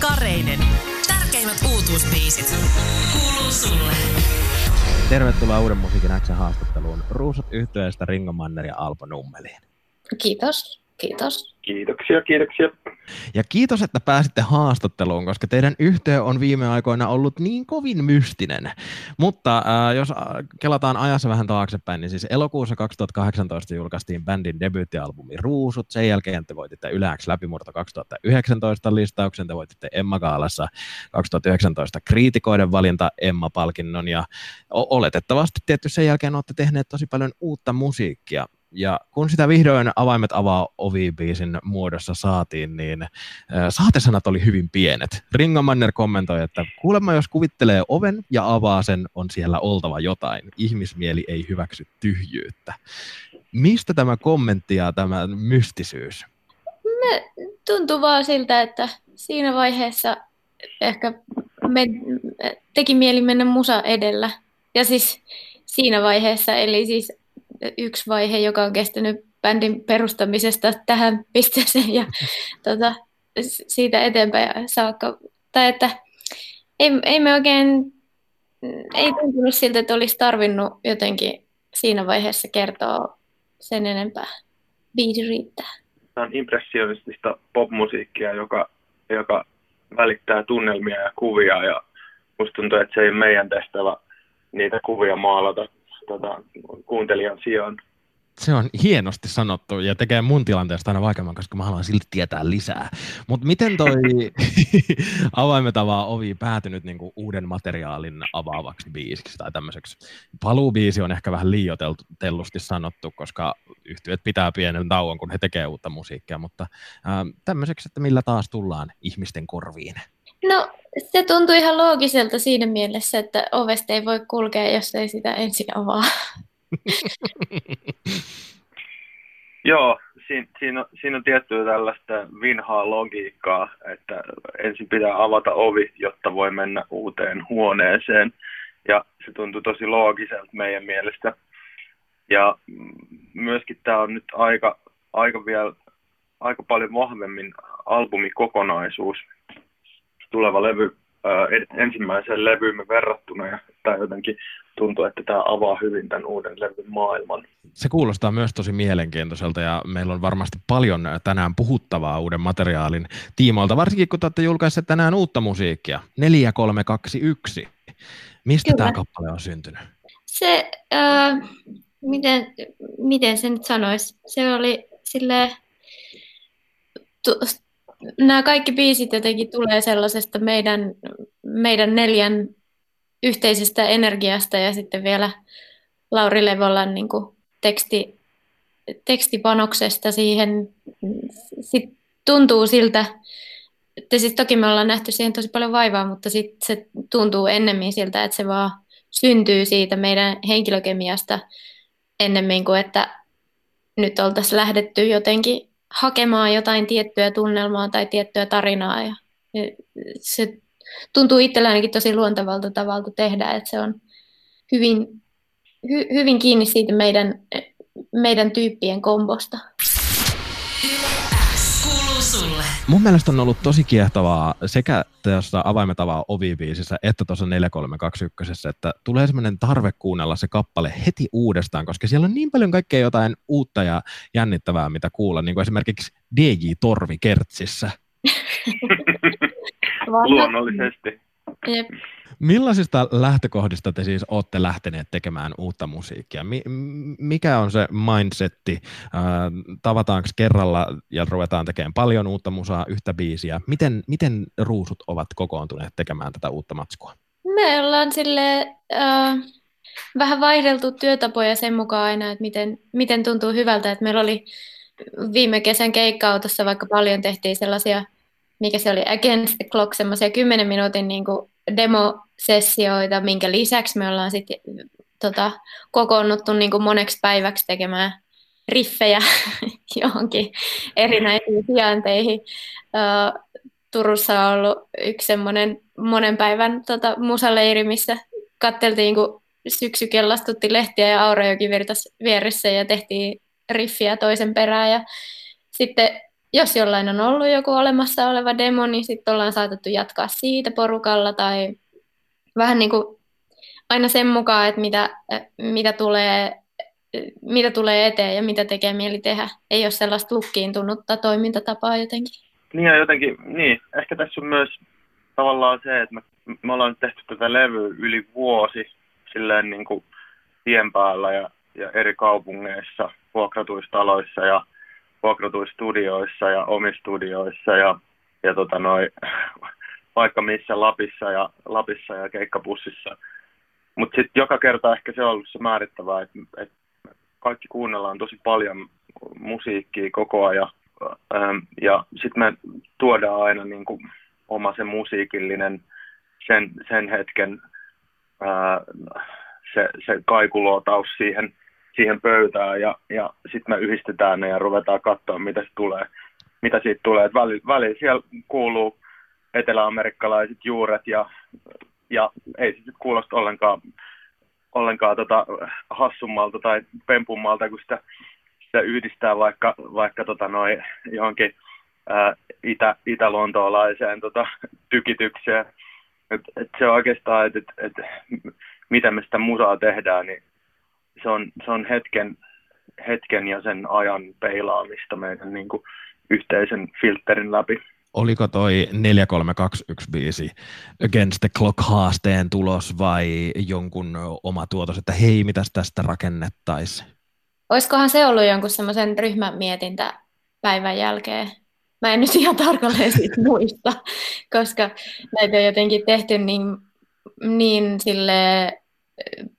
Kareinen. Tärkeimmät uutuusbiisit. Kuuluu sulle. Tervetuloa Uuden musiikin X haastatteluun Ruusut yhtyeestä Ringo Manner ja Alpo Nummeliin. Kiitos, kiitos. Kiitoksia, kiitoksia. Ja kiitos, että pääsitte haastatteluun, koska teidän yhtey on viime aikoina ollut niin kovin mystinen. Mutta äh, jos kelataan ajassa vähän taaksepäin, niin siis elokuussa 2018 julkaistiin bändin debyyttialbumi Ruusut. Sen jälkeen te voititte Yläks läpimurto 2019 listauksen, te voititte Emma Kaalassa 2019 kriitikoiden valinta Emma-palkinnon ja oletettavasti tietysti sen jälkeen olette tehneet tosi paljon uutta musiikkia. Ja kun sitä vihdoin avaimet avaa ovi-biisin muodossa saatiin, niin saatesanat oli hyvin pienet. Ringo Manner kommentoi, että kuulemma jos kuvittelee oven ja avaa sen, on siellä oltava jotain. Ihmismieli ei hyväksy tyhjyyttä. Mistä tämä kommentti ja tämä mystisyys? Me tuntuu vaan siltä, että siinä vaiheessa ehkä me teki mieli mennä musa edellä. Ja siis siinä vaiheessa, eli siis yksi vaihe, joka on kestänyt bändin perustamisesta tähän pisteeseen ja tota, siitä eteenpäin saakka. Tai että ei, ei me oikein, ei tuntunut siltä, että olisi tarvinnut jotenkin siinä vaiheessa kertoa sen enempää. Biisi riittää. Tämä on impressionistista popmusiikkia, joka, joka välittää tunnelmia ja kuvia ja musta tuntuu, että se ei meidän tehtävä niitä kuvia maalata tota, kuuntelijan sijaan. Se on hienosti sanottu ja tekee mun tilanteesta aina vaikeamman, koska mä haluan silti tietää lisää. Mutta miten toi avaimet avaa ovi päätynyt niinku uuden materiaalin avaavaksi biisiksi tai tämmöiseksi? Paluubiisi on ehkä vähän liioitellusti sanottu, koska yhtiöt pitää pienen tauon, kun he tekee uutta musiikkia, mutta äh, tämmöiseksi, että millä taas tullaan ihmisten korviin? No se tuntui ihan loogiselta siinä mielessä, että ovesta ei voi kulkea, jos ei sitä ensin avaa. Joo, siinä, siinä, on, siinä on tiettyä tällaista vinhaa logiikkaa, että ensin pitää avata ovi, jotta voi mennä uuteen huoneeseen. Ja se tuntuu tosi loogiselta meidän mielestä. Ja myöskin tämä on nyt aika, aika, vielä, aika paljon vahvemmin albumikokonaisuus, tuleva levy äh, ensimmäiseen levyymme verrattuna ja tämä jotenkin tuntuu, että tämä avaa hyvin tämän uuden levyn maailman. Se kuulostaa myös tosi mielenkiintoiselta ja meillä on varmasti paljon tänään puhuttavaa uuden materiaalin tiimoilta, varsinkin kun te olette julkaisseet tänään uutta musiikkia, 4321. Mistä Kyllä. tämä kappale on syntynyt? Se, äh, miten, miten se nyt sanoisi, se oli sille nämä kaikki biisit jotenkin tulee sellaisesta meidän, meidän neljän yhteisestä energiasta ja sitten vielä Lauri Levolan niin kuin teksti, tekstipanoksesta siihen. Sit tuntuu siltä, että siis toki me ollaan nähty siihen tosi paljon vaivaa, mutta sit se tuntuu ennemmin siltä, että se vaan syntyy siitä meidän henkilökemiasta ennemmin kuin että nyt oltaisiin lähdetty jotenkin hakemaan jotain tiettyä tunnelmaa tai tiettyä tarinaa. Ja se tuntuu itsellänikin tosi luontevalta tavalta tehdä, että se on hyvin, hy, hyvin kiinni siitä meidän, meidän tyyppien kombosta. Mun mielestä on ollut tosi kiehtovaa sekä tuossa avaimet avaa ovibiisissä että tuossa 4321, että tulee semmoinen tarve kuunnella se kappale heti uudestaan, koska siellä on niin paljon kaikkea jotain uutta ja jännittävää, mitä kuulla, niin kuin esimerkiksi DJ Torvi Kertsissä. Luonnollisesti. Jep. Millaisista lähtökohdista te siis olette lähteneet tekemään uutta musiikkia? Mi- mikä on se mindsetti? Tavataanko kerralla ja ruvetaan tekemään paljon uutta musaa, yhtä biisiä? Miten, miten ruusut ovat kokoontuneet tekemään tätä uutta matskua? Me ollaan sille äh, vähän vaihdeltu työtapoja sen mukaan aina, että miten, miten tuntuu hyvältä. Että meillä oli viime kesän keikka-autossa, vaikka paljon tehtiin sellaisia, mikä se oli, against the clock, semmoisia 10 minuutin niin kuin demosessioita, minkä lisäksi me ollaan sitten tota, kokoonnuttu niin kuin moneksi päiväksi tekemään riffejä johonkin erinäisiin sijainteihin. Turussa on ollut yksi semmoinen monen päivän tota, musaleiri, missä katteltiin, kun syksy kellastutti lehtiä ja Aurajoki virtas vieressä ja tehtiin riffiä toisen perään. Ja sitten jos jollain on ollut joku olemassa oleva demo, niin sitten ollaan saatettu jatkaa siitä porukalla tai vähän niin kuin aina sen mukaan, että mitä, mitä, tulee, mitä tulee eteen ja mitä tekee mieli tehdä. Ei ole sellaista lukkiintunutta toimintatapaa jotenkin. Niin ja jotenkin, niin, ehkä tässä on myös tavallaan se, että me, me ollaan tehty tätä levyä yli vuosi silleen niin kuin tien päällä ja, ja eri kaupungeissa, vuokratuissa taloissa ja vuokratuissa studioissa ja omistudioissa ja, ja tota noi, vaikka missä Lapissa ja, Lapissa ja keikkapussissa. Mutta sitten joka kerta ehkä se on ollut se määrittävää, että et kaikki kuunnellaan tosi paljon musiikkia koko ajan. Ähm, ja sitten me tuodaan aina niin kuin oma se musiikillinen sen, sen hetken ää, se, se kaikuluotaus siihen, siihen pöytään ja, ja sitten me yhdistetään ne ja ruvetaan katsoa, mitä se tulee, mitä siitä tulee. Välillä väli siellä kuuluu eteläamerikkalaiset juuret ja, ja ei se sitten kuulosta ollenkaan, ollenkaan tota hassummalta tai pempummalta, kun sitä, sitä yhdistää vaikka, vaikka tota noi johonkin ää, itä, itä-lontoolaiseen tota, tykitykseen. Et, et se on oikeastaan, että et, et, miten me sitä musaa tehdään, niin se on, se on hetken, hetken ja sen ajan peilaamista meidän niin kuin, yhteisen filterin läpi. Oliko toi 4321 biisi Against the Clock haasteen tulos vai jonkun oma tuotos, että hei, mitäs tästä rakennettaisiin? Olisikohan se ollut jonkun semmoisen ryhmämietintä päivän jälkeen? Mä en nyt ihan tarkalleen siitä muista, koska näitä on jotenkin tehty niin, niin sille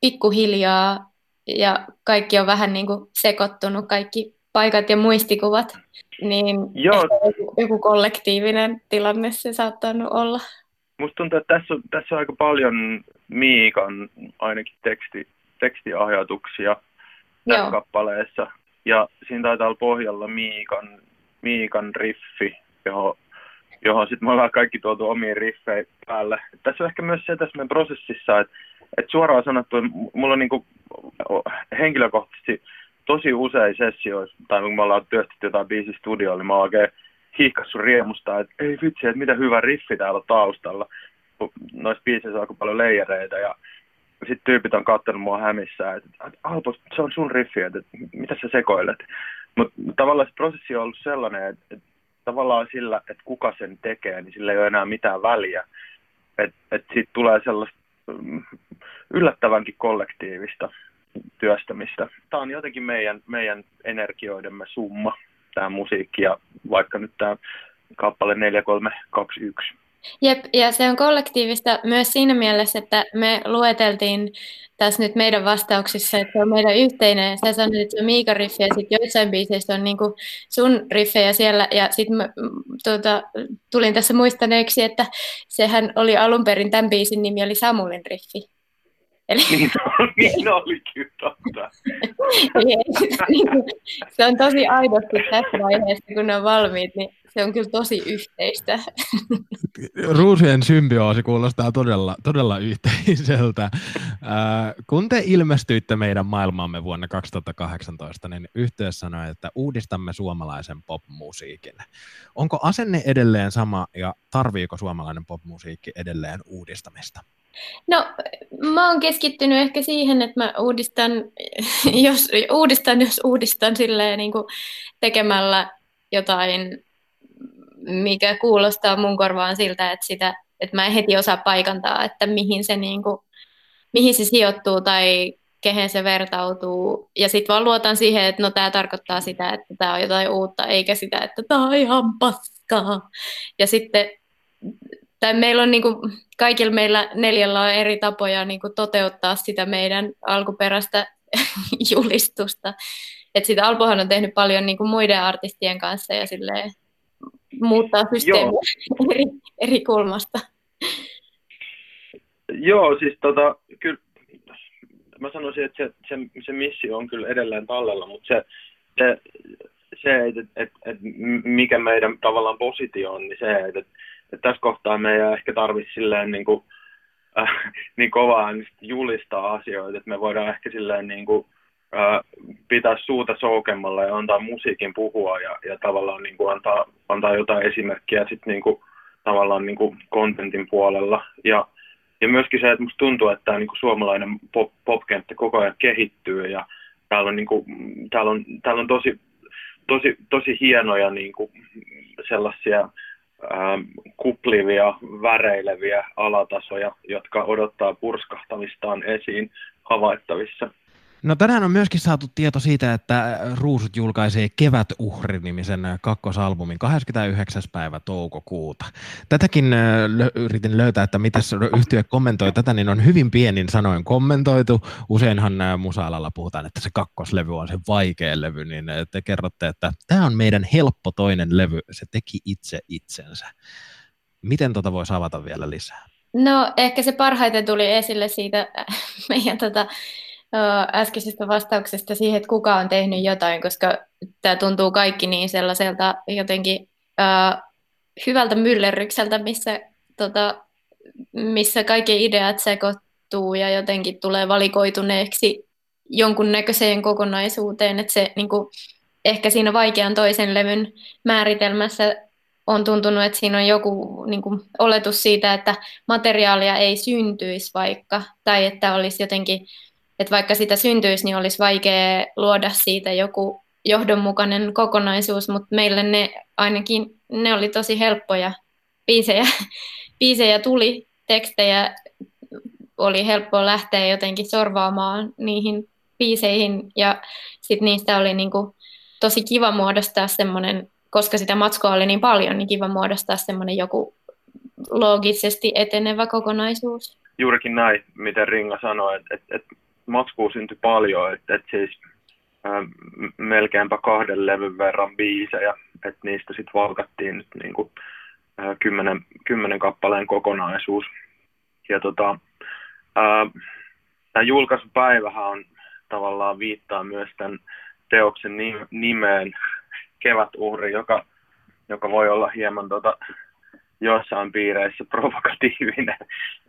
pikkuhiljaa ja kaikki on vähän niin kuin sekoittunut, kaikki paikat ja muistikuvat, niin Joo. Joku, joku kollektiivinen tilanne se saattanut olla. Musta tuntuu, että tässä on, tässä on aika paljon Miikan ainakin teksti, tekstiajatuksia tässä Joo. kappaleessa. Ja siinä taitaa olla pohjalla Miikan, Miikan riffi, johon, johon sitten me ollaan kaikki tuotu omiin riffejä päälle. Tässä on ehkä myös se tässä meidän prosessissa, että, että suoraan sanottu, mulla on niinku henkilökohtaisesti tosi usein sessioissa, tai kun me ollaan työstetty jotain biisi studioilla, niin mä oon oikein hiihkassu riemusta, että ei vitsi, että mitä hyvä riffi täällä taustalla. Noissa biiseissä on aika paljon leijereitä ja sitten tyypit on katsonut mua hämissään, että Alpo, se on sun riffi, että mitä sä sekoilet. Mutta tavallaan se prosessi on ollut sellainen, että, että tavallaan sillä, että kuka sen tekee, niin sillä ei ole enää mitään väliä. Että et siitä tulee sellaista mm, yllättävänkin kollektiivista työstämistä. Tämä on jotenkin meidän, meidän energioidemme summa, tämä musiikki ja vaikka nyt tämä kappale 4321. Jep, ja se on kollektiivista myös siinä mielessä, että me lueteltiin tässä nyt meidän vastauksissa, että se on meidän yhteinen. Sä sanoit, että se on Miika riffi ja sitten joissain biiseissä on niin sun riffejä siellä. Ja sitten tuota, tulin tässä muistaneeksi, että sehän oli alun perin tämän biisin nimi oli Samulin riffi. Eli... Niin, niin oli kyllä totta. se on tosi aidosti tässä vaiheessa, kun ne on valmiit, niin se on kyllä tosi yhteistä. Ruusien symbioosi kuulostaa todella, todella yhteiseltä. Äh, kun te ilmestyitte meidän maailmaamme vuonna 2018, niin yhteys sanoi, että uudistamme suomalaisen popmusiikin. Onko asenne edelleen sama ja tarviiko suomalainen popmusiikki edelleen uudistamista? No, mä oon keskittynyt ehkä siihen, että mä uudistan, jos uudistan, jos uudistan silleen niin kuin tekemällä jotain, mikä kuulostaa mun korvaan siltä, että, sitä, että mä en heti osaa paikantaa, että mihin se, niin kuin, mihin se sijoittuu tai kehen se vertautuu. Ja sitten vaan luotan siihen, että no tämä tarkoittaa sitä, että tämä on jotain uutta, eikä sitä, että tämä on ihan paskaa. Ja sitten tai meillä on niin kuin, kaikilla meillä neljällä on eri tapoja niin kuin, toteuttaa sitä meidän alkuperäistä julistusta. Et sitä Alpohan on tehnyt paljon niin kuin, muiden artistien kanssa ja silleen, muuttaa systeemiä eri, eri kulmasta. Joo, siis tota, kyllä mä sanoisin, että se, se, se missio on kyllä edelleen tallella, mutta se, se, se että et, et, mikä meidän tavallaan positio on, niin se, että että tässä kohtaa me ei ehkä tarvitse silleen niin, kuin, äh, niin kovaa julistaa asioita, että me voidaan ehkä silleen niin kuin, äh, pitää suuta soukemmalla ja antaa musiikin puhua ja, ja tavallaan niin kuin antaa, antaa jotain esimerkkiä sitten niin kuin, tavallaan niin kuin kontentin puolella. Ja, ja myöskin se, että musta tuntuu, että tämä niin kuin suomalainen pop, popkenttä koko ajan kehittyy ja täällä on, niin kuin, täällä on, täällä on tosi, tosi, tosi hienoja niin kuin sellaisia kuplivia, väreileviä alatasoja, jotka odottaa purskahtamistaan esiin havaittavissa. No tänään on myöskin saatu tieto siitä, että Ruusut julkaisee Kevätuhri-nimisen kakkosalbumin 29. päivä toukokuuta. Tätäkin lö- yritin löytää, että miten yhtiö kommentoi tätä, niin on hyvin pienin sanoin kommentoitu. Useinhan musa-alalla puhutaan, että se kakkoslevy on se vaikea levy, niin te kerrotte, että tämä on meidän helppo toinen levy, se teki itse itsensä. Miten tota voisi avata vielä lisää? No ehkä se parhaiten tuli esille siitä meidän tota, äskeisestä vastauksesta siihen, että kuka on tehnyt jotain, koska tämä tuntuu kaikki niin sellaiselta jotenkin uh, hyvältä myllerrykseltä, missä, tota, missä kaikki ideat sekoittuu ja jotenkin tulee valikoituneeksi jonkunnäköiseen kokonaisuuteen, että se niin kuin, ehkä siinä vaikean toisen levyn määritelmässä on tuntunut, että siinä on joku niin kuin, oletus siitä, että materiaalia ei syntyisi vaikka, tai että olisi jotenkin että vaikka sitä syntyisi, niin olisi vaikea luoda siitä joku johdonmukainen kokonaisuus, mutta meille ne ainakin, ne oli tosi helppoja biisejä, biisejä tuli, tekstejä oli helppo lähteä jotenkin sorvaamaan niihin biiseihin ja sitten niistä oli niinku tosi kiva muodostaa semmoinen, koska sitä matskoa oli niin paljon, niin kiva muodostaa semmoinen joku loogisesti etenevä kokonaisuus. Juurikin näin, miten Ringa sanoi, että, että, että matskua syntyi paljon, että, että siis ää, melkeinpä kahden levyn verran biisejä, että niistä sitten valkattiin nyt niin kuin, ää, kymmenen, kymmenen kappaleen kokonaisuus. Ja tota, tämä julkaisupäivähän on tavallaan viittaa myös tämän teoksen nimeen Kevätuhri, joka, joka voi olla hieman tota, joissain piireissä provokatiivinen.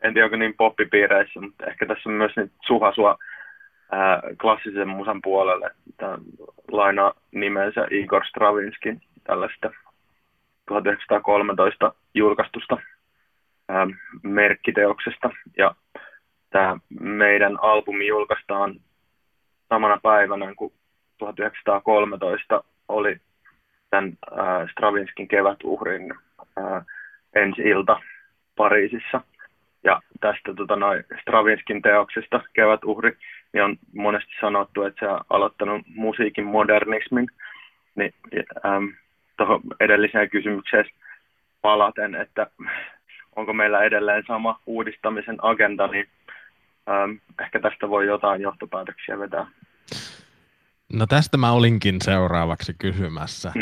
En tiedä, onko niin poppipiireissä, mutta ehkä tässä on myös nyt suhasua ää, klassisen musan puolelle. Tämä laina nimensä Igor Stravinskin tällaista 1913 julkaistusta ää, merkkiteoksesta. Ja tämä meidän albumi julkaistaan samana päivänä kuin 1913 oli tämän ää, Stravinskin kevätuhrin ää, ensi ilta Pariisissa. Ja tästä tota, noin Stravinskin teoksesta Kevätuhri niin on monesti sanottu, että se on aloittanut musiikin modernismin. Niin, ähm, tuohon edelliseen kysymykseen palaten, että onko meillä edelleen sama uudistamisen agenda, niin ähm, ehkä tästä voi jotain johtopäätöksiä vetää. No tästä mä olinkin seuraavaksi kysymässä,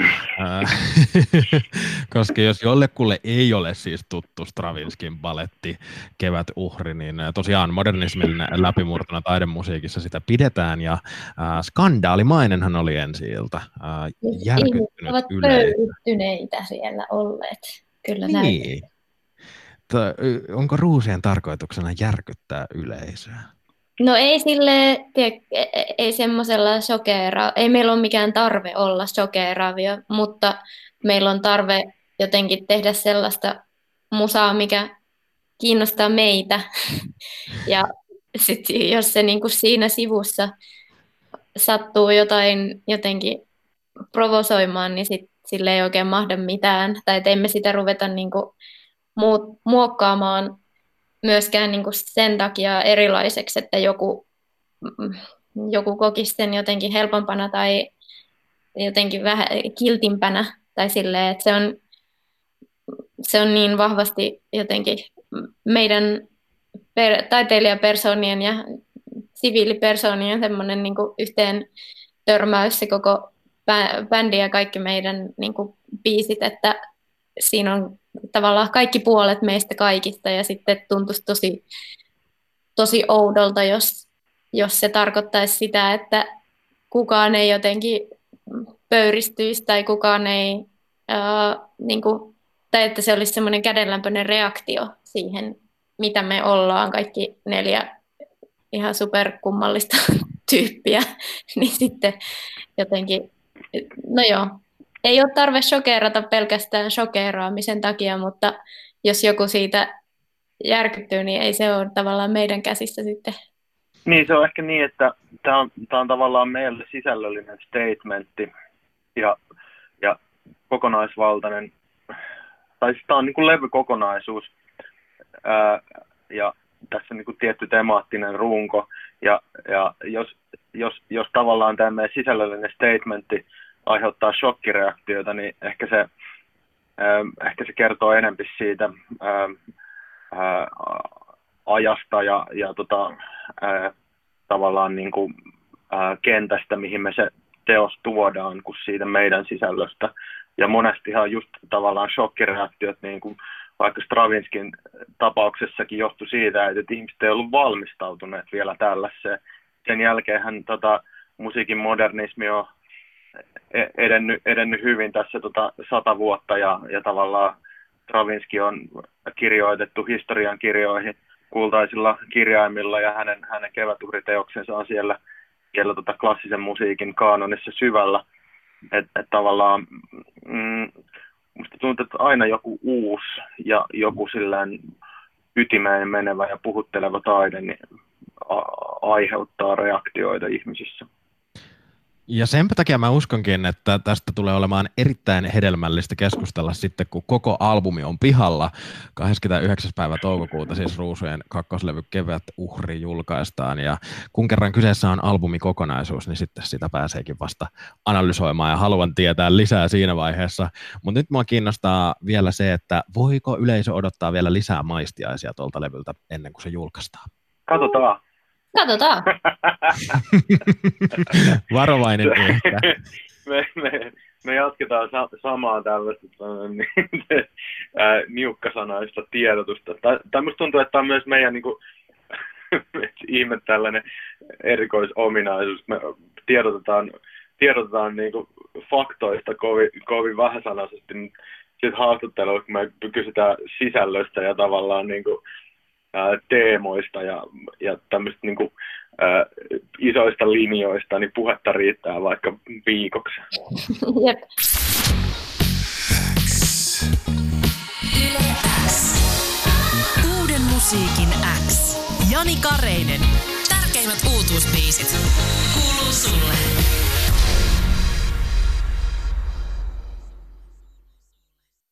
koska jos jollekulle ei ole siis tuttu Stravinskin baletti Kevät uhri, niin tosiaan modernismin läpimurtona taidemusiikissa sitä pidetään ja äh, skandaalimainenhan oli ensi ilta. Äh, järkyttynyt ovat pöyryttyneitä siellä olleet, kyllä niin. näin. onko ruusien tarkoituksena järkyttää yleisöä? No ei sille, e, e, ei semmoisella shokera, ei meillä ole mikään tarve olla shokeraavia, mutta meillä on tarve jotenkin tehdä sellaista musaa, mikä kiinnostaa meitä. ja sitten jos se niin kuin siinä sivussa sattuu jotain jotenkin provosoimaan, niin sit sille ei oikein mahda mitään. Tai emme sitä ruveta niin kuin muokkaamaan myöskään niin kuin sen takia erilaiseksi, että joku, mm, joku kokisi sen jotenkin helpompana tai jotenkin vähän kiltimpänä tai silleen, että se on, se on niin vahvasti jotenkin meidän per, taiteilijapersonien ja siviilipersonien semmoinen niin yhteen törmäys se koko bändi ja kaikki meidän niin kuin, biisit, että siinä on tavallaan kaikki puolet meistä kaikista ja sitten tuntuisi tosi, tosi oudolta, jos, jos se tarkoittaisi sitä, että kukaan ei jotenkin pöyristyisi tai kukaan ei, ää, niin kuin, tai että se olisi semmoinen kädenlämpöinen reaktio siihen, mitä me ollaan, kaikki neljä ihan superkummallista tyyppiä, niin sitten jotenkin, no joo, ei ole tarve shokeerata pelkästään shokeeraamisen takia, mutta jos joku siitä järkyttyy, niin ei se ole tavallaan meidän käsissä sitten. Niin, se on ehkä niin, että tämä on, tämä on tavallaan meille sisällöllinen statementti ja, ja kokonaisvaltainen, tai siis tämä on niin kuin levykokonaisuus ää, ja tässä on niin kuin tietty temaattinen runko ja, ja jos, jos, jos tavallaan tämä meidän sisällöllinen statementti aiheuttaa shokkireaktioita, niin ehkä se, ää, ehkä se kertoo enemmän siitä ää, ää, ajasta ja, ja tota, ää, tavallaan niin kuin, ää, kentästä, mihin me se teos tuodaan, kuin siitä meidän sisällöstä. Ja monestihan just tavallaan shokkireaktiot, niin kuin vaikka Stravinskin tapauksessakin johtui siitä, että ihmiset ei ollut valmistautuneet vielä tällaiseen. Sen jälkeen tota, musiikin modernismi on edennyt, edennyt hyvin tässä tota, sata vuotta ja, ja tavallaan Stravinsky on kirjoitettu historian kirjoihin kultaisilla kirjaimilla ja hänen, hänen kevätuhriteoksensa on siellä, siellä tota klassisen musiikin kaanonissa syvällä. Että et tavallaan mm, musta tuntuu, että aina joku uusi ja joku sillään ytimeen menevä ja puhutteleva taide niin a- aiheuttaa reaktioita ihmisissä. Ja sen takia mä uskonkin, että tästä tulee olemaan erittäin hedelmällistä keskustella sitten, kun koko albumi on pihalla. 29. päivä toukokuuta siis Ruusujen kakkoslevy Kevät uhri julkaistaan. Ja kun kerran kyseessä on albumikokonaisuus, niin sitten sitä pääseekin vasta analysoimaan ja haluan tietää lisää siinä vaiheessa. Mutta nyt mua kiinnostaa vielä se, että voiko yleisö odottaa vielä lisää maistiaisia tuolta levyltä ennen kuin se julkaistaan? Katsotaan. Katsotaan. Varovainen ehkä. me, me, me jatketaan sa- samaa tällaista niin, ää, niukkasanaista tiedotusta. Tai, tai musta tuntuu, että tämä on myös meidän niin kuin, ihme tällainen erikoisominaisuus. Me tiedotetaan, tiedotetaan niin kuin, faktoista kovin, kovin vähäsanaisesti sitten haastattelua, kun me kysytään sisällöstä ja tavallaan niin kuin, ää, teemoista ja, ja tämmöistä niin kuin, ää, isoista linjoista, niin puhetta riittää vaikka viikoksi. Jep. Uuden musiikin X. Jani Kareinen. Tärkeimmät uutuusbiisit. Kuuluu sulle.